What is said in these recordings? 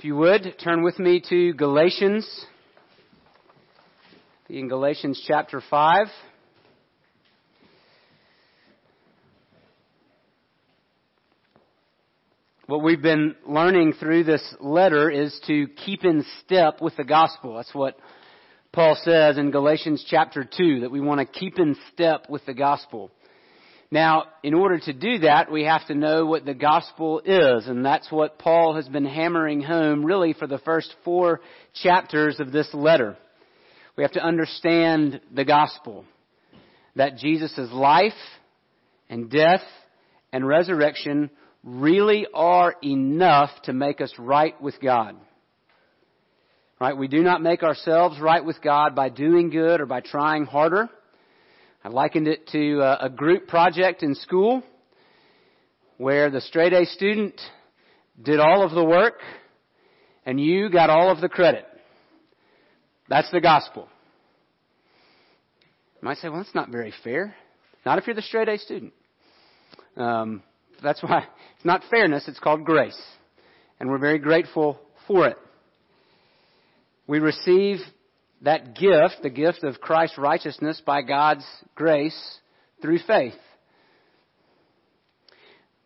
If you would, turn with me to Galatians. In Galatians chapter 5. What we've been learning through this letter is to keep in step with the gospel. That's what Paul says in Galatians chapter 2, that we want to keep in step with the gospel. Now, in order to do that, we have to know what the gospel is, and that's what Paul has been hammering home really for the first four chapters of this letter. We have to understand the gospel. That Jesus' life and death and resurrection really are enough to make us right with God. Right? We do not make ourselves right with God by doing good or by trying harder. I likened it to a group project in school where the straight A student did all of the work and you got all of the credit. That's the gospel. You might say, well, that's not very fair. Not if you're the straight A student. Um, that's why it's not fairness, it's called grace. And we're very grateful for it. We receive that gift, the gift of Christ's righteousness by God's grace through faith.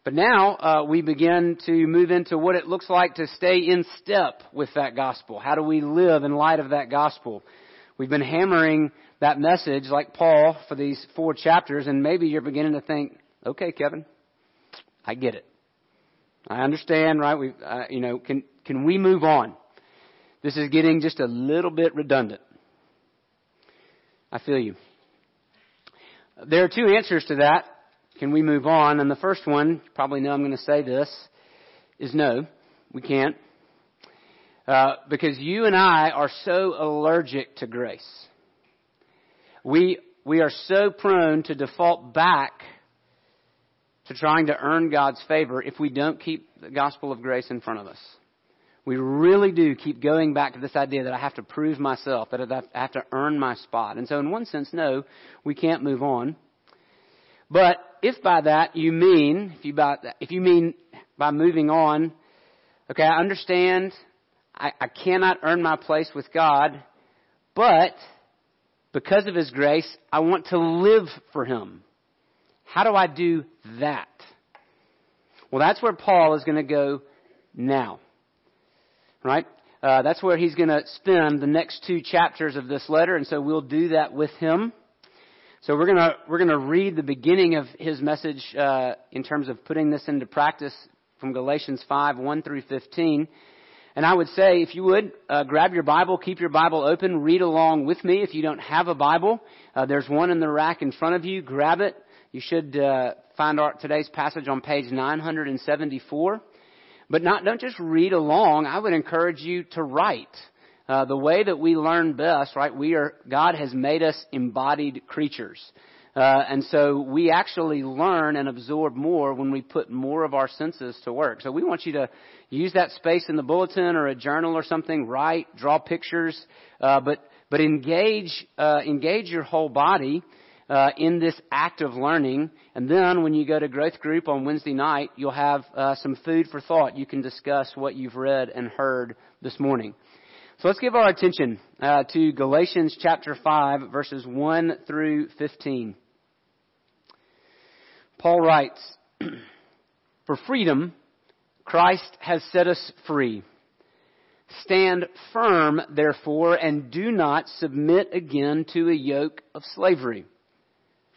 But now uh, we begin to move into what it looks like to stay in step with that gospel. How do we live in light of that gospel? We've been hammering that message like Paul for these four chapters, and maybe you're beginning to think, okay, Kevin, I get it. I understand, right? We, uh, you know, can can we move on? This is getting just a little bit redundant. I feel you. There are two answers to that. Can we move on? And the first one, probably know I'm going to say this, is no, we can't. Uh, because you and I are so allergic to grace. We, we are so prone to default back to trying to earn God's favor if we don't keep the gospel of grace in front of us. We really do keep going back to this idea that I have to prove myself, that I have to earn my spot. And so in one sense, no, we can't move on. But if by that you mean, if you, by, if you mean by moving on, okay, I understand I, I cannot earn my place with God, but because of His grace, I want to live for Him. How do I do that? Well, that's where Paul is going to go now right? Uh, that's where he's going to spend the next two chapters of this letter, and so we'll do that with him. So we're going to we're going to read the beginning of his message uh, in terms of putting this into practice from Galatians 5 1 through 15. And I would say, if you would, uh, grab your Bible, keep your Bible open, read along with me. If you don't have a Bible, uh, there's one in the rack in front of you. Grab it. You should uh, find our, today's passage on page 974. But not, don't just read along. I would encourage you to write. Uh, the way that we learn best, right? We are, God has made us embodied creatures. Uh, and so we actually learn and absorb more when we put more of our senses to work. So we want you to use that space in the bulletin or a journal or something, write, draw pictures, uh, but, but engage, uh, engage your whole body uh, in this act of learning. And then when you go to growth group on Wednesday night, you'll have uh, some food for thought. You can discuss what you've read and heard this morning. So let's give our attention uh, to Galatians chapter 5, verses 1 through 15. Paul writes, For freedom, Christ has set us free. Stand firm, therefore, and do not submit again to a yoke of slavery.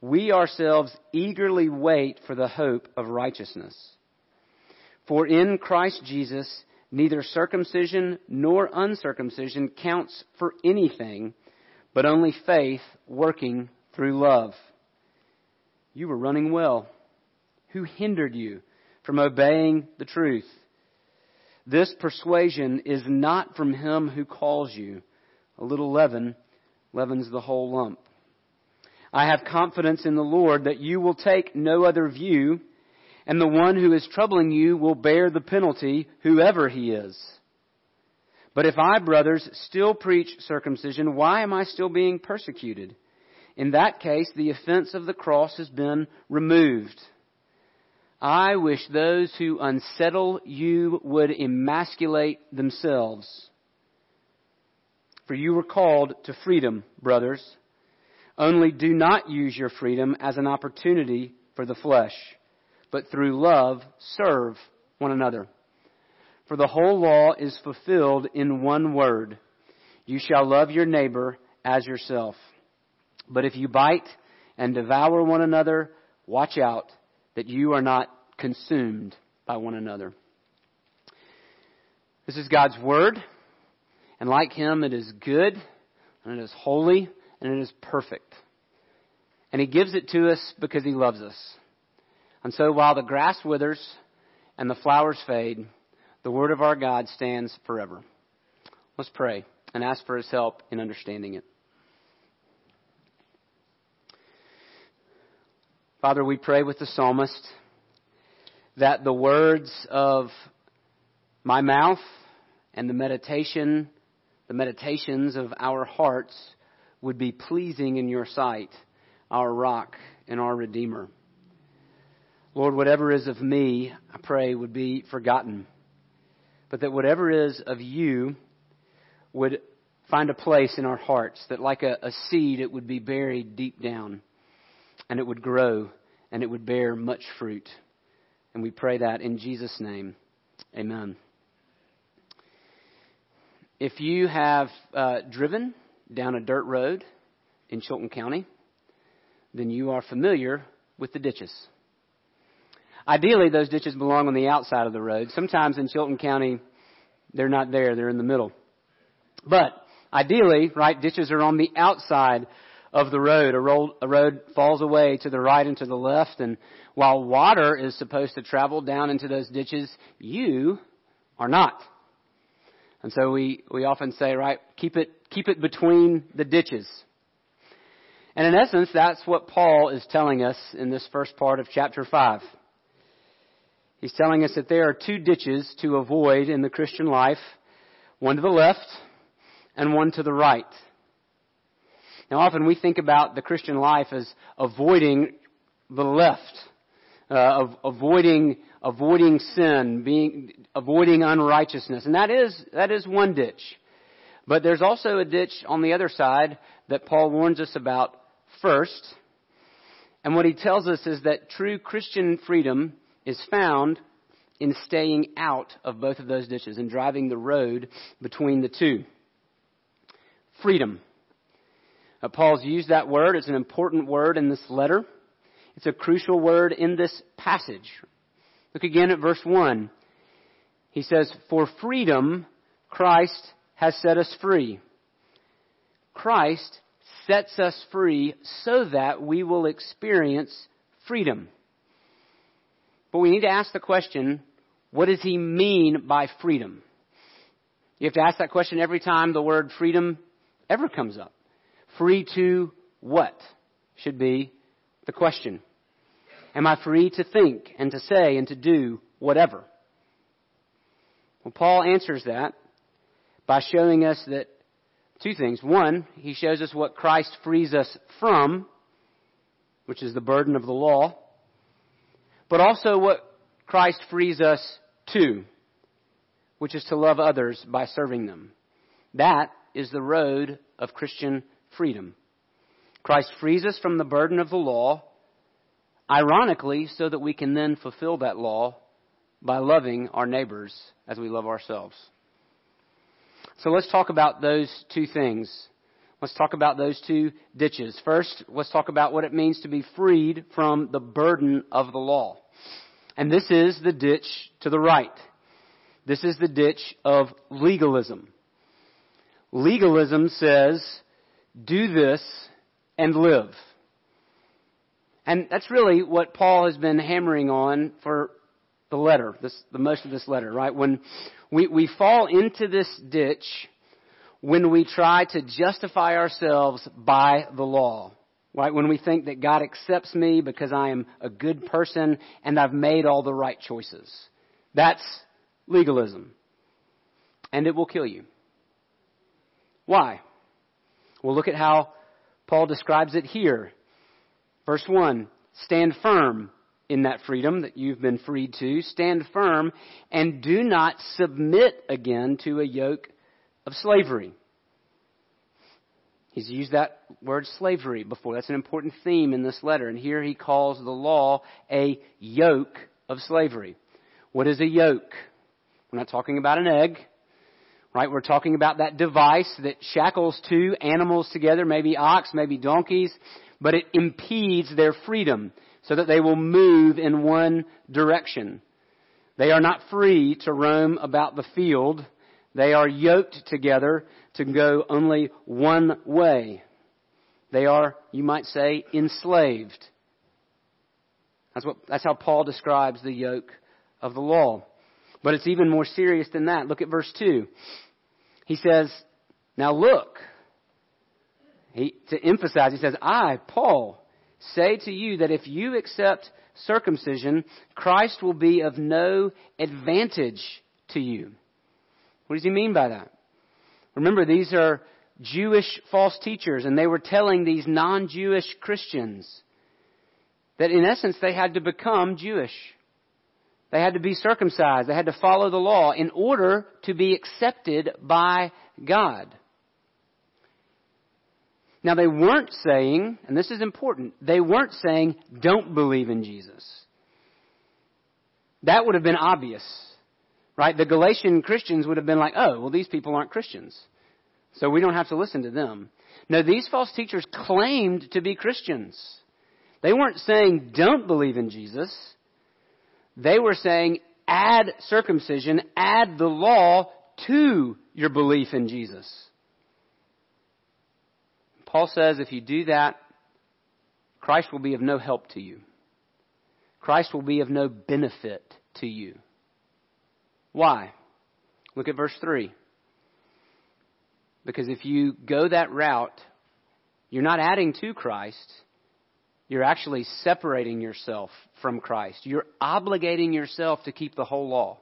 we ourselves eagerly wait for the hope of righteousness. For in Christ Jesus, neither circumcision nor uncircumcision counts for anything, but only faith working through love. You were running well. Who hindered you from obeying the truth? this persuasion is not from him who calls you. A little leaven leavens the whole lump. I have confidence in the Lord that you will take no other view, and the one who is troubling you will bear the penalty, whoever he is. But if I, brothers, still preach circumcision, why am I still being persecuted? In that case, the offense of the cross has been removed. I wish those who unsettle you would emasculate themselves. For you were called to freedom, brothers. Only do not use your freedom as an opportunity for the flesh, but through love serve one another. For the whole law is fulfilled in one word. You shall love your neighbor as yourself. But if you bite and devour one another, watch out that you are not consumed by one another. This is God's Word, and like Him, it is good, and it is holy, and it is perfect. And He gives it to us because He loves us. And so while the grass withers and the flowers fade, the Word of our God stands forever. Let's pray and ask for His help in understanding it. Father, we pray with the psalmist that the words of my mouth and the meditation, the meditations of our hearts would be pleasing in your sight, our rock and our redeemer. Lord, whatever is of me, I pray, would be forgotten. But that whatever is of you would find a place in our hearts, that like a, a seed, it would be buried deep down and it would grow and it would bear much fruit. And we pray that in Jesus' name. Amen. If you have uh, driven down a dirt road in Chilton County, then you are familiar with the ditches. Ideally, those ditches belong on the outside of the road. Sometimes in Chilton County, they're not there, they're in the middle. But ideally, right, ditches are on the outside of the road. A road, a road falls away to the right and to the left, and while water is supposed to travel down into those ditches, you are not. And so we, we often say, right, keep it, keep it between the ditches. And in essence, that's what Paul is telling us in this first part of chapter 5. He's telling us that there are two ditches to avoid in the Christian life, one to the left and one to the right. Now, often we think about the Christian life as avoiding the left, uh, of avoiding avoiding sin, being avoiding unrighteousness, and that is that is one ditch. But there's also a ditch on the other side that Paul warns us about first. And what he tells us is that true Christian freedom is found in staying out of both of those ditches and driving the road between the two. Freedom. Uh, Paul's used that word. It's an important word in this letter. It's a crucial word in this passage. Look again at verse 1. He says, For freedom Christ has set us free. Christ sets us free so that we will experience freedom. But we need to ask the question, what does he mean by freedom? You have to ask that question every time the word freedom ever comes up. Free to what? Should be the question. Am I free to think and to say and to do whatever? Well, Paul answers that by showing us that two things. One, he shows us what Christ frees us from, which is the burden of the law, but also what Christ frees us to, which is to love others by serving them. That is the road of Christian freedom. Christ frees us from the burden of the law, ironically, so that we can then fulfill that law by loving our neighbors as we love ourselves. So let's talk about those two things. Let's talk about those two ditches. First, let's talk about what it means to be freed from the burden of the law. And this is the ditch to the right. This is the ditch of legalism. Legalism says do this and live. And that's really what Paul has been hammering on for the letter, this, the most of this letter, right? When we, we fall into this ditch when we try to justify ourselves by the law. Right? When we think that God accepts me because I am a good person and I've made all the right choices. That's legalism. And it will kill you. Why? Well, look at how Paul describes it here. Verse 1 Stand firm in that freedom that you've been freed to. Stand firm and do not submit again to a yoke of slavery. He's used that word slavery before. That's an important theme in this letter. And here he calls the law a yoke of slavery. What is a yoke? We're not talking about an egg, right? We're talking about that device that shackles two animals together, maybe ox, maybe donkeys, but it impedes their freedom so that they will move in one direction. They are not free to roam about the field. They are yoked together to go only one way. They are, you might say, enslaved. That's, what, that's how Paul describes the yoke of the law. But it's even more serious than that. Look at verse 2. He says, Now look. He, to emphasize, he says, I, Paul, say to you that if you accept circumcision, Christ will be of no advantage to you. What does he mean by that? Remember, these are Jewish false teachers, and they were telling these non Jewish Christians that in essence they had to become Jewish. They had to be circumcised. They had to follow the law in order to be accepted by God. Now they weren't saying, and this is important, they weren't saying, don't believe in Jesus. That would have been obvious. Right? The Galatian Christians would have been like, oh, well, these people aren't Christians. So we don't have to listen to them. No, these false teachers claimed to be Christians. They weren't saying, don't believe in Jesus. They were saying, add circumcision, add the law to your belief in Jesus. Paul says if you do that, Christ will be of no help to you. Christ will be of no benefit to you. Why? Look at verse 3. Because if you go that route, you're not adding to Christ, you're actually separating yourself from Christ. You're obligating yourself to keep the whole law.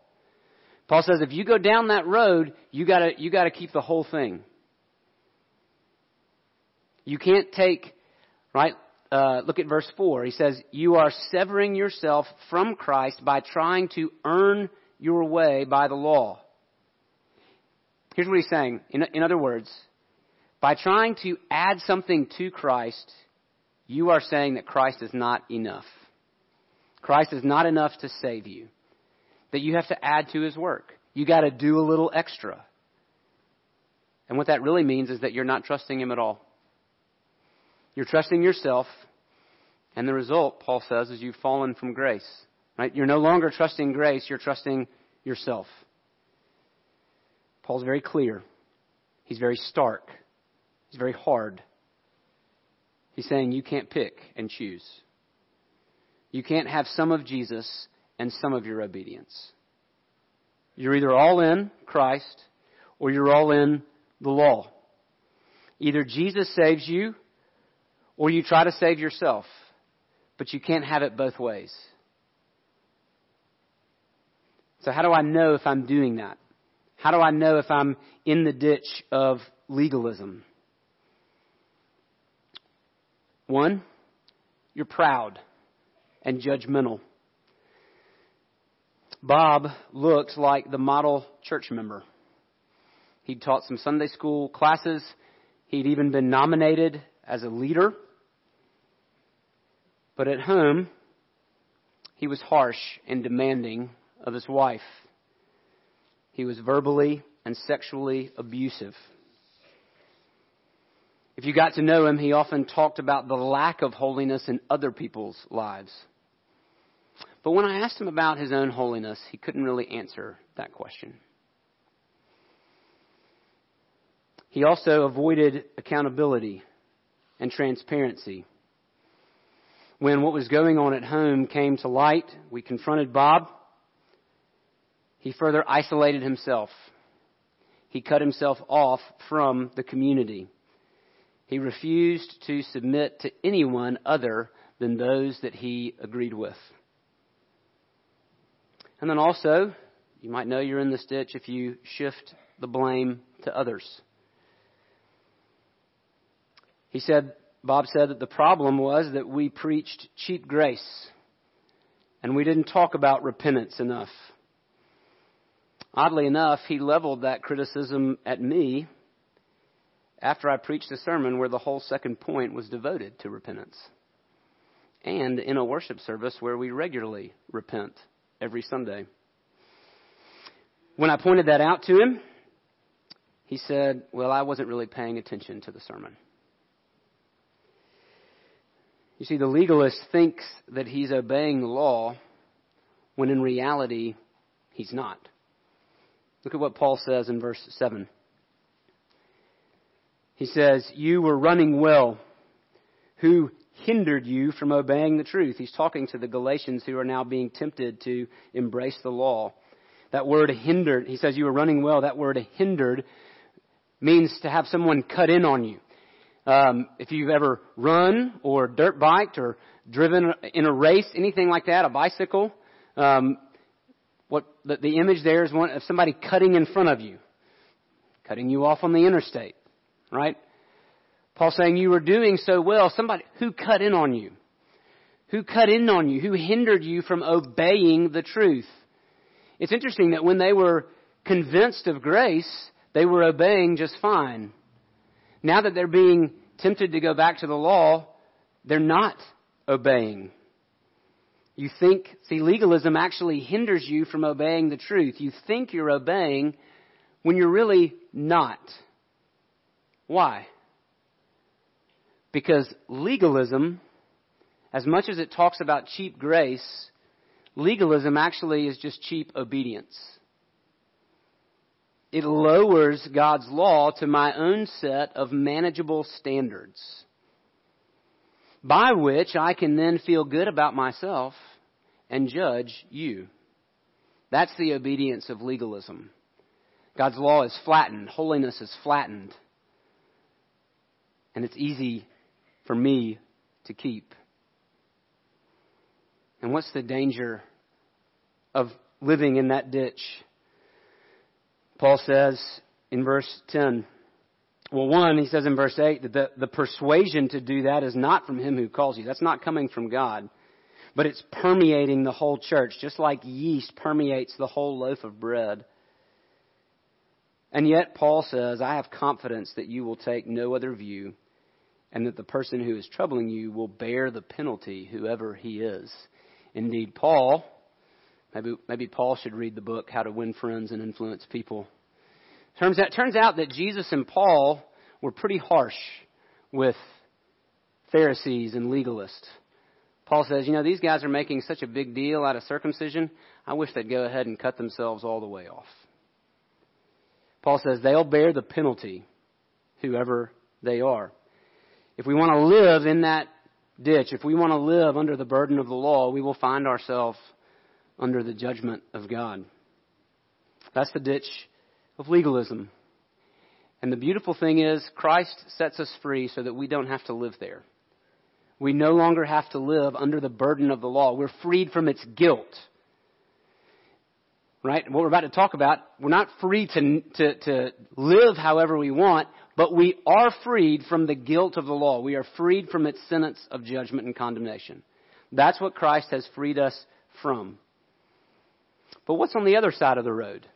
Paul says if you go down that road, you gotta, you gotta keep the whole thing. You can't take, right? Uh, look at verse 4. He says, You are severing yourself from Christ by trying to earn your way by the law. Here's what he's saying. In, in other words, by trying to add something to Christ, you are saying that Christ is not enough. Christ is not enough to save you. That you have to add to his work. You got to do a little extra. And what that really means is that you're not trusting him at all. You're trusting yourself, and the result, Paul says, is you've fallen from grace. Right? You're no longer trusting grace, you're trusting yourself. Paul's very clear. He's very stark. He's very hard. He's saying you can't pick and choose. You can't have some of Jesus and some of your obedience. You're either all in Christ or you're all in the law. Either Jesus saves you or you try to save yourself, but you can't have it both ways. So, how do I know if I'm doing that? How do I know if I'm in the ditch of legalism? One, you're proud and judgmental. Bob looked like the model church member. He'd taught some Sunday school classes. He'd even been nominated as a leader. But at home, he was harsh and demanding of his wife. He was verbally and sexually abusive. If you got to know him, he often talked about the lack of holiness in other people's lives. But when I asked him about his own holiness, he couldn't really answer that question. He also avoided accountability and transparency. When what was going on at home came to light, we confronted Bob. he further isolated himself. He cut himself off from the community. He refused to submit to anyone other than those that he agreed with. And then also, you might know you're in the ditch if you shift the blame to others. He said, Bob said that the problem was that we preached cheap grace and we didn't talk about repentance enough. Oddly enough, he leveled that criticism at me after I preached a sermon where the whole second point was devoted to repentance. And in a worship service where we regularly repent every Sunday. When I pointed that out to him, he said, Well, I wasn't really paying attention to the sermon. You see, the legalist thinks that he's obeying the law when in reality he's not. Look at what Paul says in verse 7. He says, You were running well. Who hindered you from obeying the truth? He's talking to the Galatians who are now being tempted to embrace the law. That word hindered, he says, You were running well. That word hindered means to have someone cut in on you. Um, if you've ever run or dirt biked or driven in a race, anything like that, a bicycle, um, what the, the image there is one of somebody cutting in front of you, cutting you off on the interstate, right? Paul saying you were doing so well. Somebody who cut in on you, who cut in on you, who hindered you from obeying the truth. It's interesting that when they were convinced of grace, they were obeying just fine. Now that they're being tempted to go back to the law, they're not obeying. You think, see, legalism actually hinders you from obeying the truth. You think you're obeying when you're really not. Why? Because legalism, as much as it talks about cheap grace, legalism actually is just cheap obedience. It lowers God's law to my own set of manageable standards by which I can then feel good about myself and judge you. That's the obedience of legalism. God's law is flattened, holiness is flattened, and it's easy for me to keep. And what's the danger of living in that ditch? Paul says in verse 10, well, one, he says in verse 8 that the, the persuasion to do that is not from him who calls you. That's not coming from God. But it's permeating the whole church, just like yeast permeates the whole loaf of bread. And yet, Paul says, I have confidence that you will take no other view, and that the person who is troubling you will bear the penalty, whoever he is. Indeed, Paul, maybe, maybe Paul should read the book, How to Win Friends and Influence People. Turns out, turns out that Jesus and Paul were pretty harsh with Pharisees and legalists. Paul says, you know, these guys are making such a big deal out of circumcision. I wish they'd go ahead and cut themselves all the way off. Paul says they'll bear the penalty, whoever they are. If we want to live in that ditch, if we want to live under the burden of the law, we will find ourselves under the judgment of God. That's the ditch of legalism. And the beautiful thing is, Christ sets us free so that we don't have to live there. We no longer have to live under the burden of the law. We're freed from its guilt. Right? What we're about to talk about, we're not free to, to, to live however we want, but we are freed from the guilt of the law. We are freed from its sentence of judgment and condemnation. That's what Christ has freed us from. But what's on the other side of the road?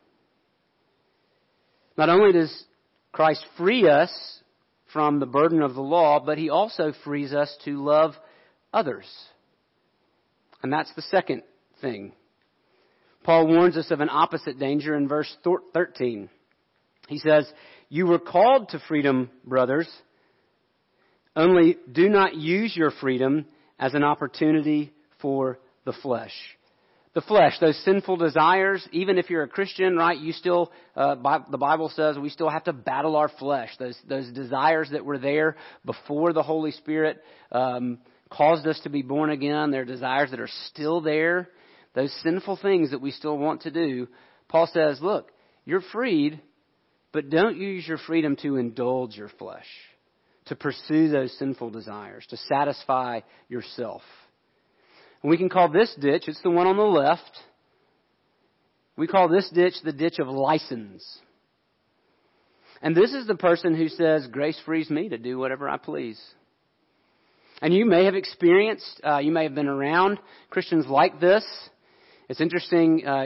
Not only does Christ free us from the burden of the law, but he also frees us to love others. And that's the second thing. Paul warns us of an opposite danger in verse 13. He says, You were called to freedom, brothers, only do not use your freedom as an opportunity for the flesh the flesh, those sinful desires, even if you're a Christian, right, you still, uh, the Bible says we still have to battle our flesh. Those, those desires that were there before the Holy Spirit um, caused us to be born again, they're desires that are still there. Those sinful things that we still want to do, Paul says, look, you're freed, but don't use your freedom to indulge your flesh, to pursue those sinful desires, to satisfy yourself. And we can call this ditch, it's the one on the left. We call this ditch the ditch of license. And this is the person who says, Grace frees me to do whatever I please. And you may have experienced, uh, you may have been around Christians like this. It's interesting, uh,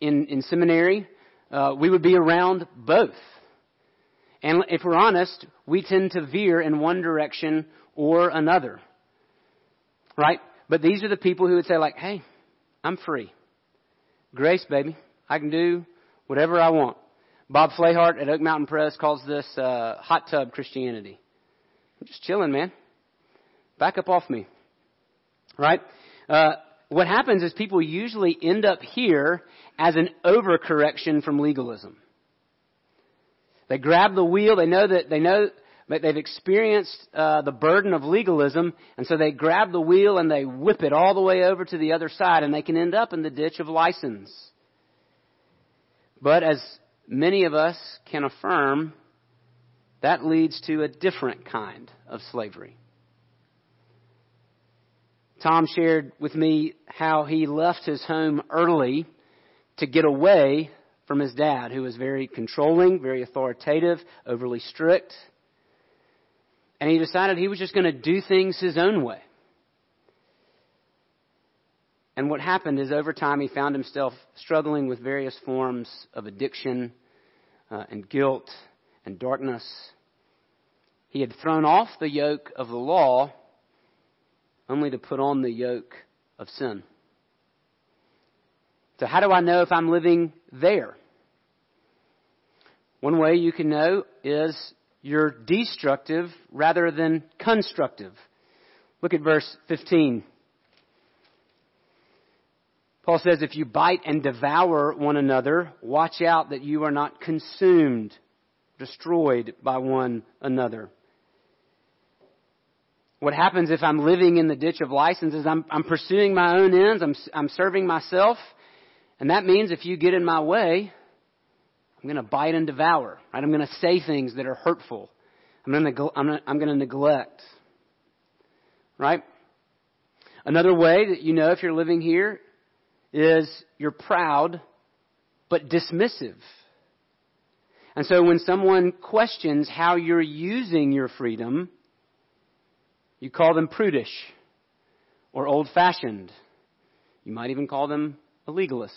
in, in seminary, uh, we would be around both. And if we're honest, we tend to veer in one direction or another. Right? But these are the people who would say like, hey, I'm free. Grace, baby. I can do whatever I want. Bob Flayhart at Oak Mountain Press calls this uh, hot tub Christianity. I'm just chilling, man. Back up off me. Right? Uh, what happens is people usually end up here as an overcorrection from legalism. They grab the wheel. They know that they know they've experienced uh, the burden of legalism, and so they grab the wheel and they whip it all the way over to the other side, and they can end up in the ditch of license. But as many of us can affirm, that leads to a different kind of slavery. Tom shared with me how he left his home early to get away from his dad, who was very controlling, very authoritative, overly strict. And he decided he was just going to do things his own way. And what happened is over time he found himself struggling with various forms of addiction uh, and guilt and darkness. He had thrown off the yoke of the law only to put on the yoke of sin. So, how do I know if I'm living there? One way you can know is you're destructive rather than constructive. Look at verse 15. Paul says, If you bite and devour one another, watch out that you are not consumed, destroyed by one another. What happens if I'm living in the ditch of license is I'm, I'm pursuing my own ends, I'm, I'm serving myself, and that means if you get in my way, I'm going to bite and devour. Right? I'm going to say things that are hurtful. I'm going to, I'm I'm going to neglect. Right? Another way that you know if you're living here is you're proud but dismissive. And so when someone questions how you're using your freedom, you call them prudish or old fashioned. You might even call them a legalist.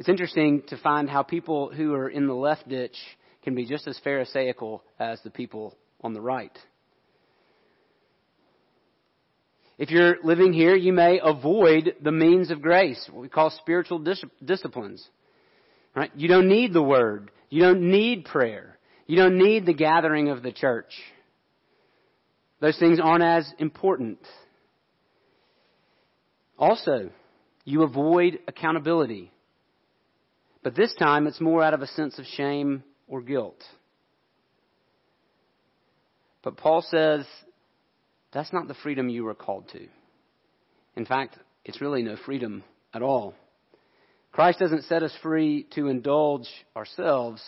It's interesting to find how people who are in the left ditch can be just as Pharisaical as the people on the right. If you're living here, you may avoid the means of grace, what we call spiritual dis- disciplines. Right? You don't need the word. You don't need prayer. You don't need the gathering of the church. Those things aren't as important. Also, you avoid accountability. But this time it's more out of a sense of shame or guilt. But Paul says that's not the freedom you were called to. In fact, it's really no freedom at all. Christ doesn't set us free to indulge ourselves.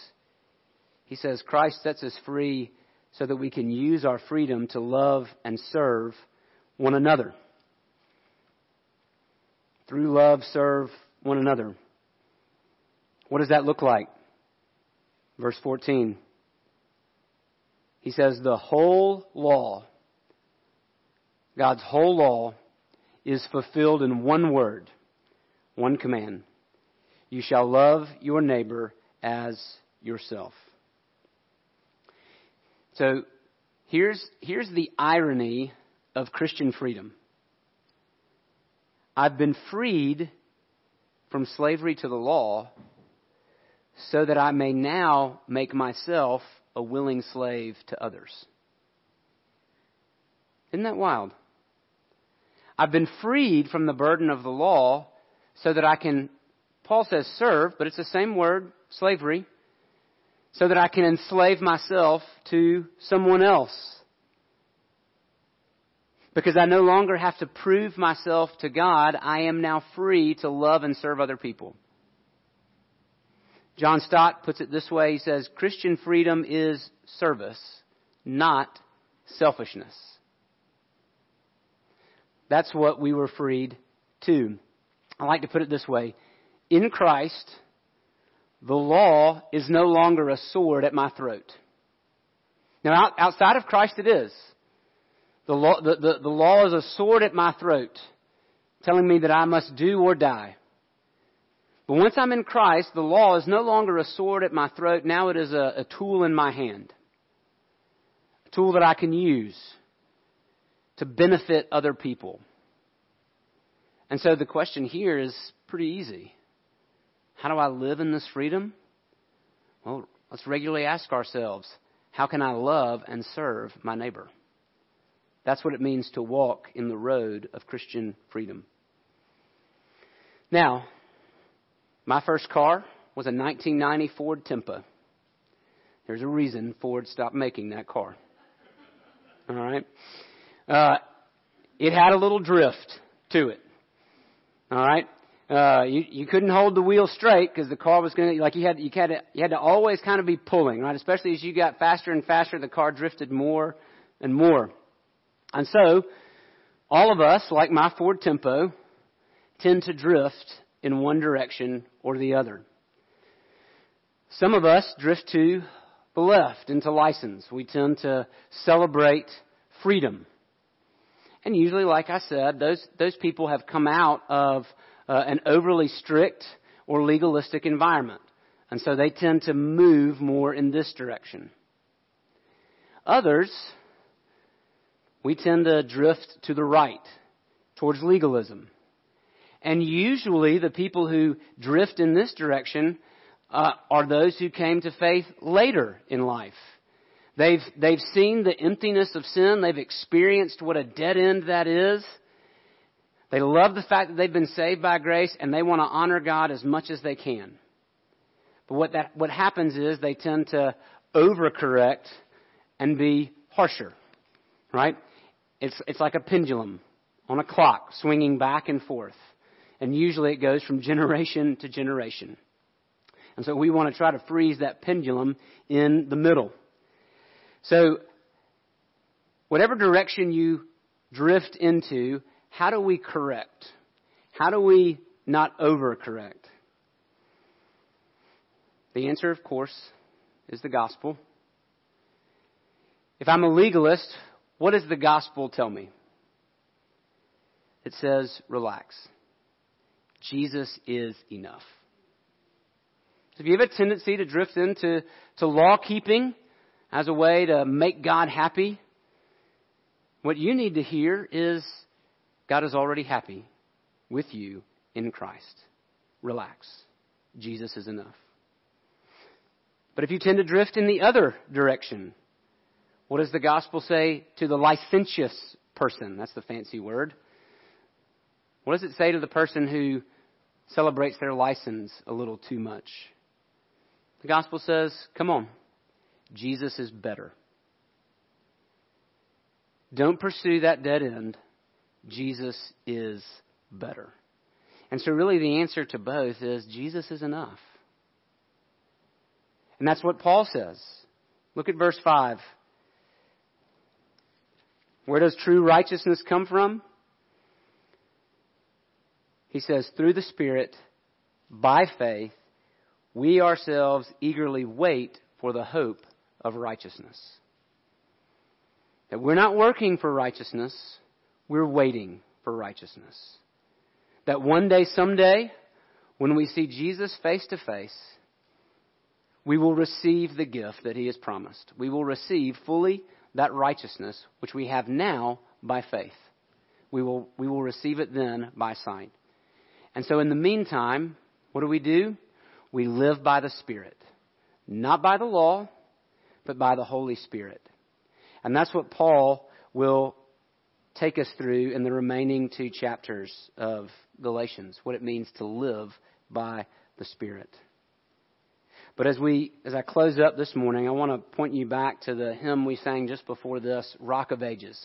He says Christ sets us free so that we can use our freedom to love and serve one another. Through love, serve one another. What does that look like? Verse 14. He says, The whole law, God's whole law, is fulfilled in one word, one command. You shall love your neighbor as yourself. So here's, here's the irony of Christian freedom. I've been freed from slavery to the law so that I may now make myself a willing slave to others. Isn't that wild? I've been freed from the burden of the law so that I can, Paul says serve, but it's the same word, slavery, so that I can enslave myself to someone else. Because I no longer have to prove myself to God, I am now free to love and serve other people. John Stott puts it this way. He says, Christian freedom is service, not selfishness. That's what we were freed to. I like to put it this way. In Christ, the law is no longer a sword at my throat. Now, outside of Christ, it is. The law, the, the, the law is a sword at my throat, telling me that I must do or die. But once I'm in Christ, the law is no longer a sword at my throat. Now it is a, a tool in my hand. A tool that I can use to benefit other people. And so the question here is pretty easy. How do I live in this freedom? Well, let's regularly ask ourselves, how can I love and serve my neighbor? That's what it means to walk in the road of Christian freedom. Now, my first car was a 1990 Ford Tempo. There's a reason Ford stopped making that car. All right. Uh, it had a little drift to it. All right. Uh, you you couldn't hold the wheel straight because the car was going to like you had you had to, you had to always kind of be pulling right, especially as you got faster and faster. The car drifted more and more, and so all of us, like my Ford Tempo, tend to drift in one direction or the other. Some of us drift to the left into license. We tend to celebrate freedom. And usually, like I said, those, those people have come out of uh, an overly strict or legalistic environment. And so they tend to move more in this direction. Others, we tend to drift to the right, towards legalism. And usually the people who drift in this direction uh, are those who came to faith later in life. They've, they've seen the emptiness of sin. They've experienced what a dead end that is. They love the fact that they've been saved by grace and they want to honor God as much as they can. But what that, what happens is they tend to overcorrect and be harsher. Right? It's, it's like a pendulum on a clock swinging back and forth. And usually it goes from generation to generation. And so we want to try to freeze that pendulum in the middle. So, whatever direction you drift into, how do we correct? How do we not overcorrect? The answer, of course, is the gospel. If I'm a legalist, what does the gospel tell me? It says, relax. Jesus is enough. So if you have a tendency to drift into to law keeping as a way to make God happy, what you need to hear is God is already happy with you in Christ. Relax. Jesus is enough. But if you tend to drift in the other direction, what does the gospel say to the licentious person? That's the fancy word. What does it say to the person who celebrates their license a little too much. The gospel says, come on, Jesus is better. Don't pursue that dead end. Jesus is better. And so, really, the answer to both is Jesus is enough. And that's what Paul says. Look at verse 5. Where does true righteousness come from? He says, through the Spirit, by faith, we ourselves eagerly wait for the hope of righteousness. That we're not working for righteousness, we're waiting for righteousness. That one day, someday, when we see Jesus face to face, we will receive the gift that he has promised. We will receive fully that righteousness which we have now by faith. We will, we will receive it then by sight. And so in the meantime, what do we do? We live by the Spirit. Not by the law, but by the Holy Spirit. And that's what Paul will take us through in the remaining two chapters of Galatians, what it means to live by the Spirit. But as we, as I close up this morning, I want to point you back to the hymn we sang just before this, Rock of Ages.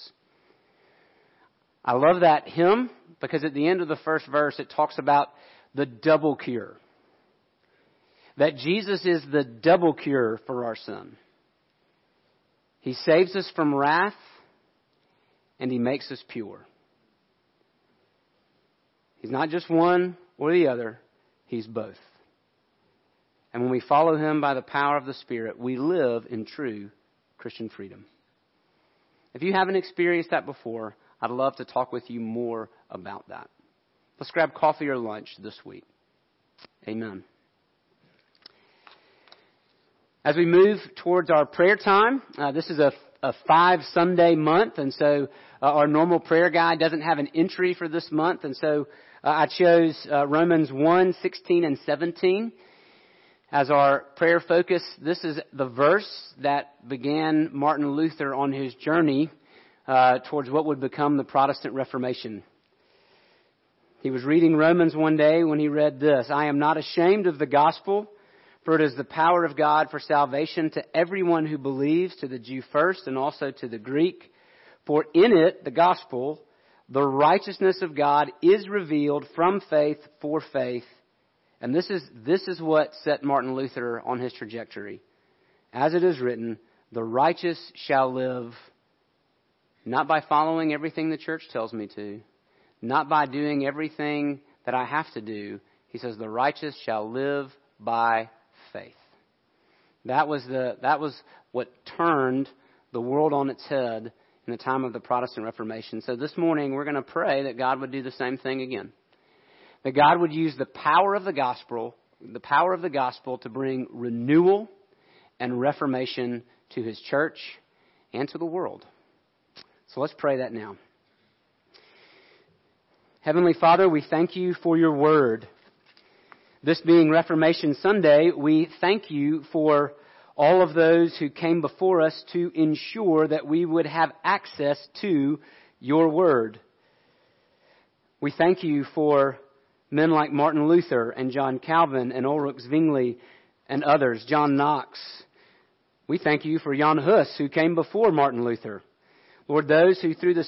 I love that hymn because at the end of the first verse it talks about the double cure. that Jesus is the double cure for our sin. He saves us from wrath and he makes us pure. He's not just one or the other, he's both. And when we follow him by the power of the Spirit, we live in true Christian freedom. If you haven't experienced that before, I'd love to talk with you more about that. Let's grab coffee or lunch this week. Amen. As we move towards our prayer time, uh, this is a, a, five Sunday month, and so uh, our normal prayer guide doesn't have an entry for this month, and so uh, I chose uh, Romans 1, 16, and 17 as our prayer focus. This is the verse that began Martin Luther on his journey uh, towards what would become the Protestant Reformation. He was reading Romans one day when he read this I am not ashamed of the gospel for it is the power of God for salvation to everyone who believes, to the Jew first and also to the Greek. For in it, the gospel, the righteousness of God is revealed from faith for faith. And this is, this is what set Martin Luther on his trajectory. As it is written, the righteous shall live not by following everything the church tells me to, not by doing everything that I have to do. He says, the righteous shall live by faith. That was, the, that was what turned the world on its head in the time of the Protestant Reformation. So this morning we're going to pray that God would do the same thing again. That God would use the power of the gospel, the power of the gospel to bring renewal and reformation to his church and to the world. So let's pray that now. Heavenly Father, we thank you for your word. This being Reformation Sunday, we thank you for all of those who came before us to ensure that we would have access to your word. We thank you for men like Martin Luther and John Calvin and Ulrich Zwingli and others, John Knox. We thank you for Jan Hus, who came before Martin Luther. Lord, those who through the